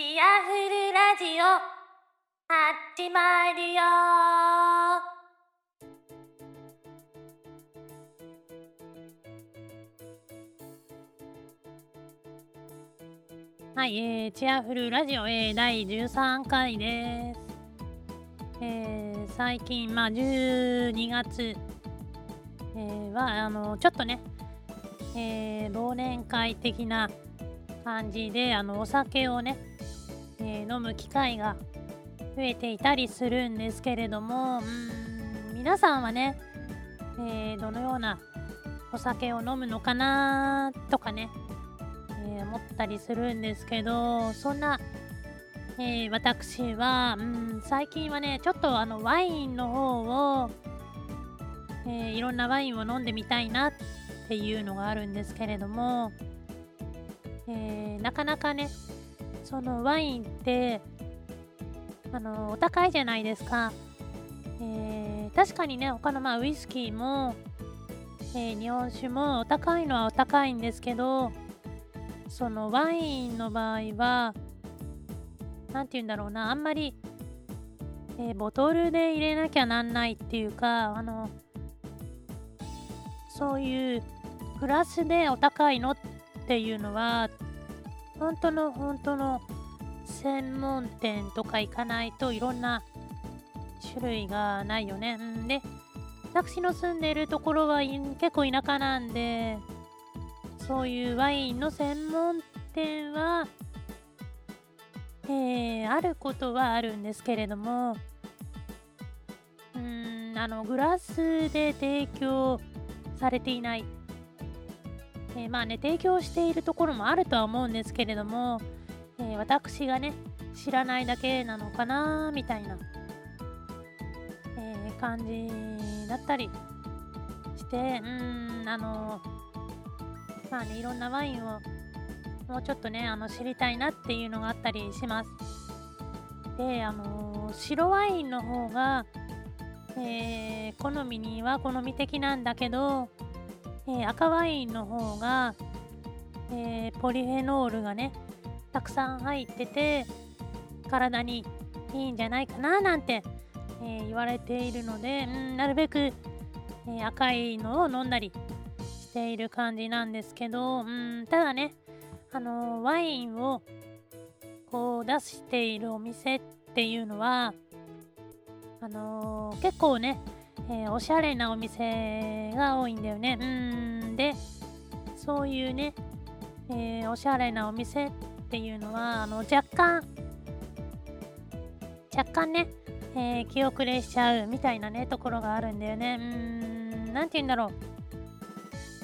チアフルラジオ。始まるよ。はい、えー、チアフルラジオ、えー、第13回です。えー、最近、まあ、12月、えー、は、あの、ちょっとね、えー、忘年会的な感じで、あの、お酒をね、えー、飲む機会が増えていたりするんですけれども、うん、皆さんはね、えー、どのようなお酒を飲むのかなとかね、えー、思ったりするんですけどそんな、えー、私は、うん、最近はねちょっとあのワインの方を、え、いろんなワインを飲んでみたいなっていうのがあるんですけれども、えなかなかねそのワインってあのお高いじゃないですか、え確かにね他のまあウイスキーもえー、日本酒もお高いのはお高いんですけどそのワインの場合は何て言うんだろうなあんまり、えー、ボトルで入れなきゃなんないっていうかあのそういうグラスでお高いのっていうのは本当の本当の専門店とか行かないといろんな種類がないよね。んで私の住んでるところは結構田舎なんでそういうワインの専門店は、えー、あることはあるんですけれどもうんあのグラスで提供されていない、えー、まあね提供しているところもあるとは思うんですけれども、えー、私がね知らないだけなのかなみたいな、え感じだったりしてうんあのまあね、いろんなワインをもうちょっとね、あの知りたいなっていうのがあったりします。で、あの、白ワインの方が、え、好みには好み的なんだけど、えー、赤ワインの方が、えポリフェノールがね、たくさん入ってて、体にいいんじゃないかななんて、え言われているので、うん、なるべく、え赤いのを飲んだりしている感じなんですけど、うん、ただね、あのワインをこう出しているお店っていうのは、あのー、結構ね、えー、おしゃれなお店が多いんだよね。うんで、そういうね、えー、おしゃれなお店っていうのは、あの若干、若干ね、え気遅れしちゃうみたいなね、ところがあるんだよね。うん、なんて言うんだろう。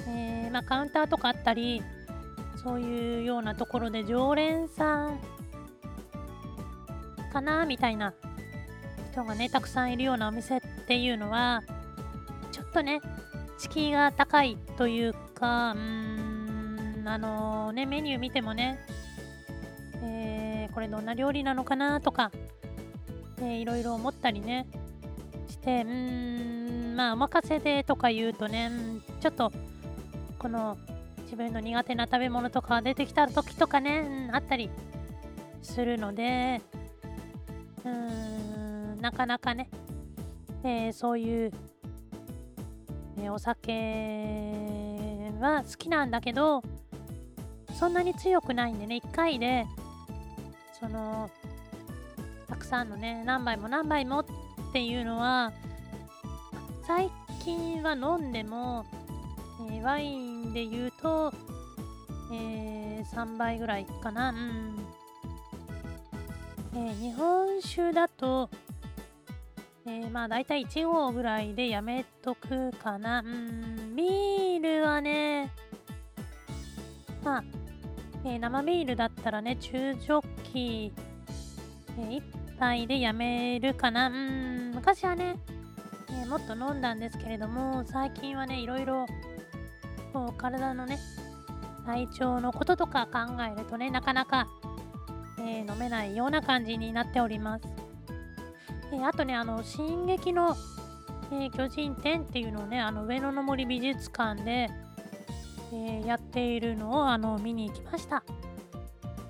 え、まあ、カウンターとかあったりそういうようなところで常連さんかなみたいな人がねたくさんいるようなお店っっていうのはちょっとね敷居が高いというかうーんあのー、ねメニュー見てもね、えー、これどんな料理なのかなとか、えー、いろいろ思ったりねしてうーんまあお任せでとか言うとねちょっとこの自分の苦手な食べ物とか出てきた時とかね、あったりするのでうーんなかなかね、えー、そういう、え、お酒は好きなんだけどそんなに強くないんでね1回でそのたくさんのね何杯も何杯もっていうのは最近は飲んでもえー、ワインで言うと、えー、3倍ぐらいかな。うん。えー、日本酒だと、えー、まあ大体1合ぐらいでやめとくかな。うん、ビールはね、まあ、えー、生ビールだったらね、中ジョッキー、えー、1杯でやめるかな。うん、昔はね、えー、もっと飲んだんですけれども、最近はね、いろいろこう体のね体調のこととか考えるとねなかなか、え、飲めないような感じになっております、えー、あとねあの進撃の、えー、巨人展っていうのをねあの上野の森美術館で、えやっているのをあの見に行きました、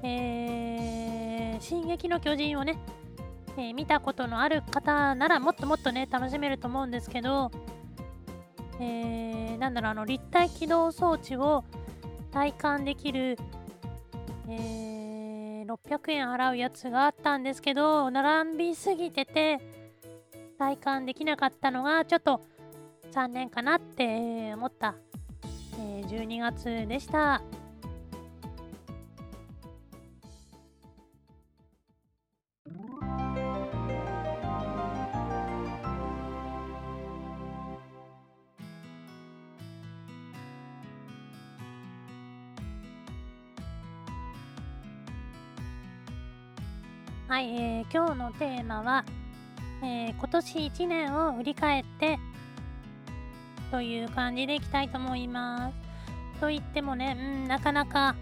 えー、進撃の巨人をね、えー、見たことのある方ならもっともっとね、楽しめると思うんですけど、えー、なんだろう、あの、立体起動装置を体感できる、えー、600円払うやつがあったんですけど、並びすぎてて、体感できなかったのが、ちょっと残念かなって思った、えー、12月でした。はい、えー、今日のテーマは、えー、今年1年を振り返ってという感じでいきたいと思います。と言ってもね、うん、なかなか、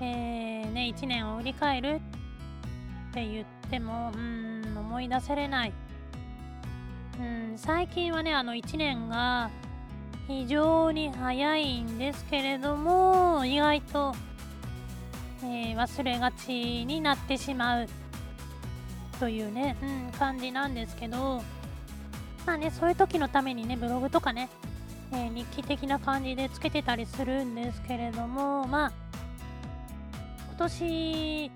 えー、ね、1年を振り返るって言っても、うん、思い出せれない。うん、最近はね、あの1年が非常に早いんですけれども、意外と、えー、忘れがちになってしまう。というね、うん、感じなんですけど、まあね、そういう時のためにね、ブログとかね、えー、日記的な感じでつけてたりするんですけれども、まあ、今年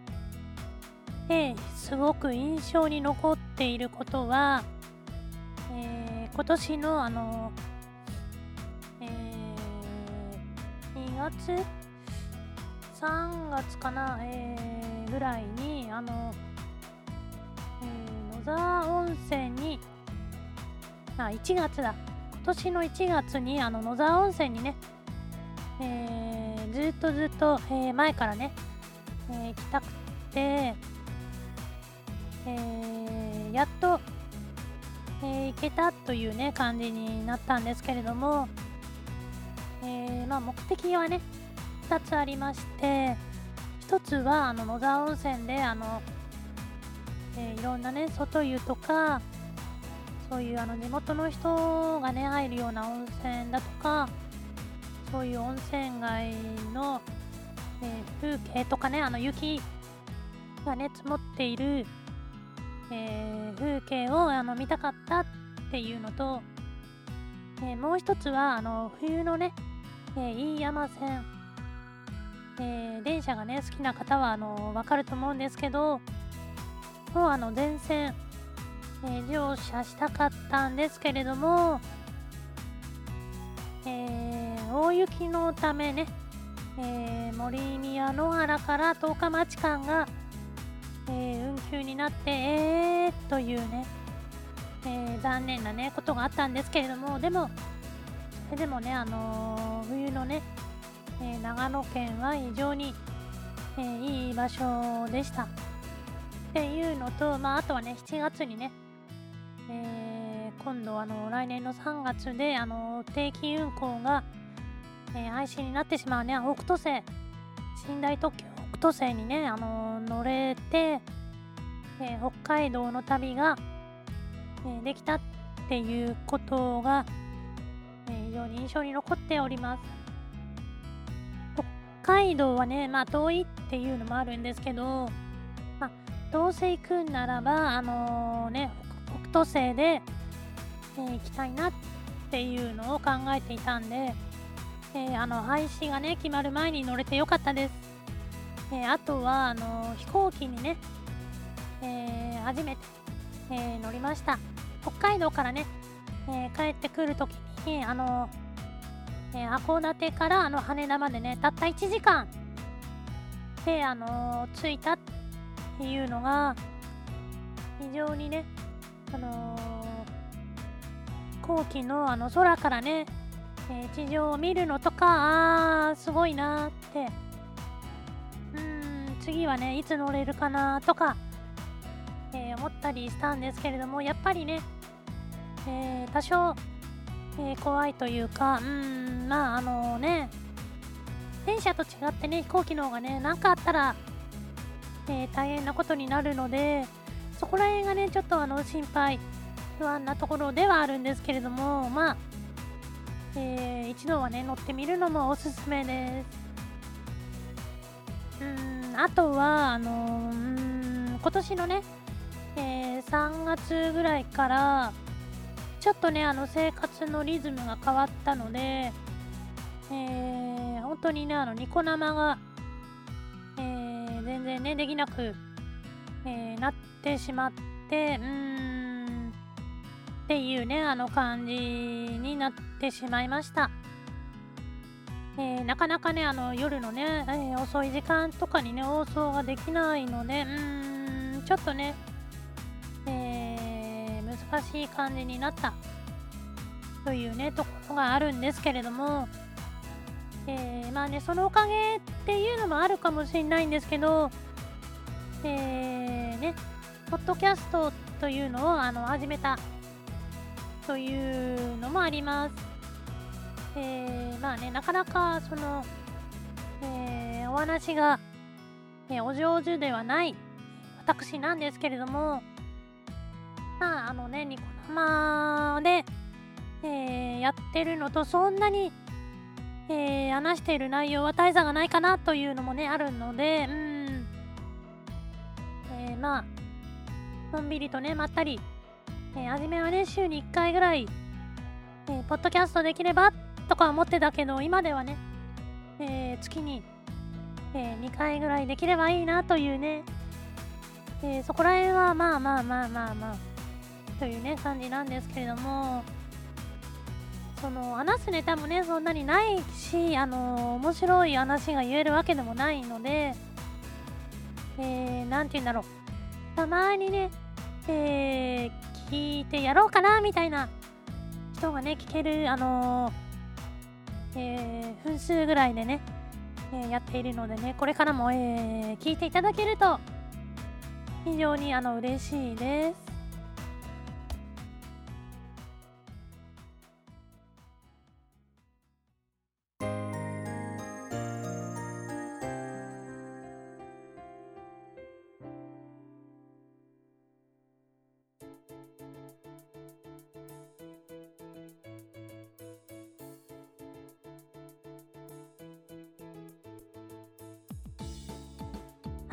ですごく印象に残っていることは、えー、今年のあの、えー、2月？3月かな、えー、ぐらいにあの沢温泉にあ1月だ。今年の1月にあの野沢温泉にね、えー、ずっとずっと、えー、前からね、えー、行きたくて、え、やっと、え、行けたというね感じになったんですけれども、え、まあ目的はね2つありまして1つはあの野沢温泉であのえー、いろんなね外湯とかそういうあの地元の人がね入るような温泉だとかそういう温泉街の、えー、風景とかねあの雪がね積もっている、えー、風景をあの見たかったっていうのと、え、もう一つはあの冬のね、え飯山線、え電車がね好きな方はあの分かると思うんですけどもあの電線、え、乗車したかったんですけれども、えー、大雪のためね、えー、森宮野原から十日町間が、えー、運休になって、えー、というね、え、残念なねことがあったんですけれどもでもでもね、あの、冬のね、え、長野県は非常に、え、いい場所でした。っていうのと、まあ、あとはね、7月にね、えー、今度あの来年の3月であの定期運行が、えー、廃止になってしまうね北斗星寝台特急北斗星にね、あの乗れて、えー、北海道の旅が、えできたっていうことが、え非常に印象に残っております。北海道はねまあ遠いっていうのもあるんですけどどうせ行くんならば、あのー、ね、北斗星で、えー、行きたいなっていうのを考えていたんで、えー、あの配信がね、決まる前に乗れてよかったです。えあとは、あの飛行機にね、え初めて、え乗りました。北海道からね、え帰ってくるときに、あのえ函館からあの羽田までね、たった1時間で、あの着いたっていうのが非常にね、あのー、後期のあの空からね、えー、地上を見るのとか、あー、すごいなって、うーん、次はね、いつ乗れるかなとか、えー、思ったりしたんですけれども、やっぱりね、えー、多少、えー、怖いというか、うん、まあ、あのね、電車と違ってね、飛行機の方がね、何かあったら、えー、大変なことになるのでそこら辺がねちょっとあの心配不安なところではあるんですけれどもまあ、えー、一度はね乗ってみるのもおすすめです。うんあとはあのうん今年のね、えー、3月ぐらいからちょっとねあの生活のリズムが変わったので、えー、本当にねあのニコ生が、全然ねできなく、えー、なってしまってうーんっていうねあの感じになってしまいました。えー、なかなかねあの夜のね、えー、遅い時間とかにね放送ができないのでうーんちょっとね、えー、難しい感じになったというねところがあるんですけれども、えまあねそのおかげっていうのもあるかもしれないんですけどえねポッドキャストというのをあの始めたというのもあります。えー、まあね、なかなかその、えー、お話が、え、お上手ではない私なんですけれども、まあ、あのね、ニコ生で、えー、やってるのとそんなに、えー、話している内容は大差がないかなというのもね、あるので、うん、えー、まあ、のんびりとね、まったり、えー、初めはね、週に1回ぐらい、えー、ポッドキャストできればとか思ってたけど、今ではね、えー、月に、えー、2回ぐらいできればいいなというね、えー、そこら辺はまあまあまあまあまあ、というね、感じなんですけれども、その、話すネタもね、そんなにないし、あの面白い話が言えるわけでもないので、えー、て言うんだろう。たまにね、えー、聞いてやろうかな、みたいな人がね、聞ける、あのえー、分数ぐらいでね、えー、やっているのでね、これからも、えー、聞いていただけると非常にあの嬉しいです。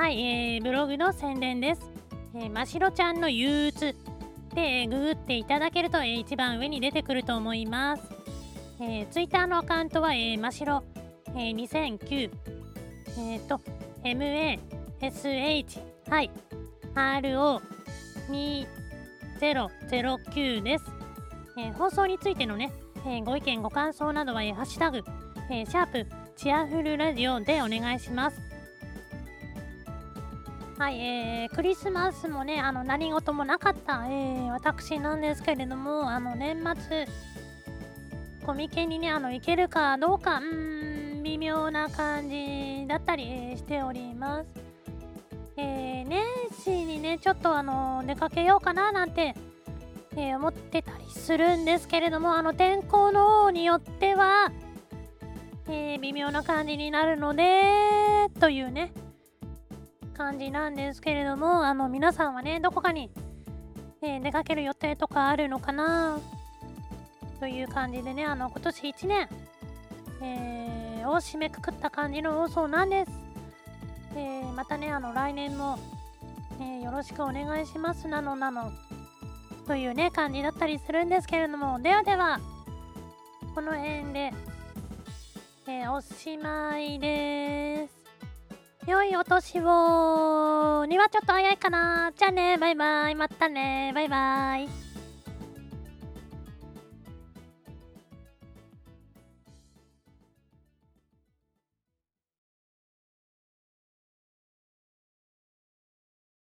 はい、えー、ブログの宣伝です。えー、ましろちゃんの憂鬱で、えー、ググっていただけると、えー、一番上に出てくると思います。えー、ツイッターのアカウントは、えー、ましろ、えー、2009、えっ、ー、と、MASH、はい、RO2009 です。えー、放送についてのね、えー、ご意見、ご感想などは、えー、ハッシュタグ、えー、シャープチアフルラジオでお願いします。はい、えー、クリスマスもね、あの何事もなかった、えー、私なんですけれども、あの年末、コミケにね、あの行けるかどうか、うん、微妙な感じだったり、しております。えー、年始にね、ちょっとあの出かけようかななんて、えー、思ってたりするんですけれども、あの天候の方によっては、えー、微妙な感じになるので、というね、感じなんですけれども、あの、皆さんはね、どこかに、えー、出かける予定とかあるのかな？という感じでね、あの、今年1年、えー、を締めくくった感じの放送なんです。えー、またね、あの、来年も、えよろしくお願いしますなのなの、というね、感じだったりするんですけれども、ではでは、この辺で、えおしまいです。良いお年をにはちょっと早いかな。じゃあね、バイバイ。またね、バイバイ。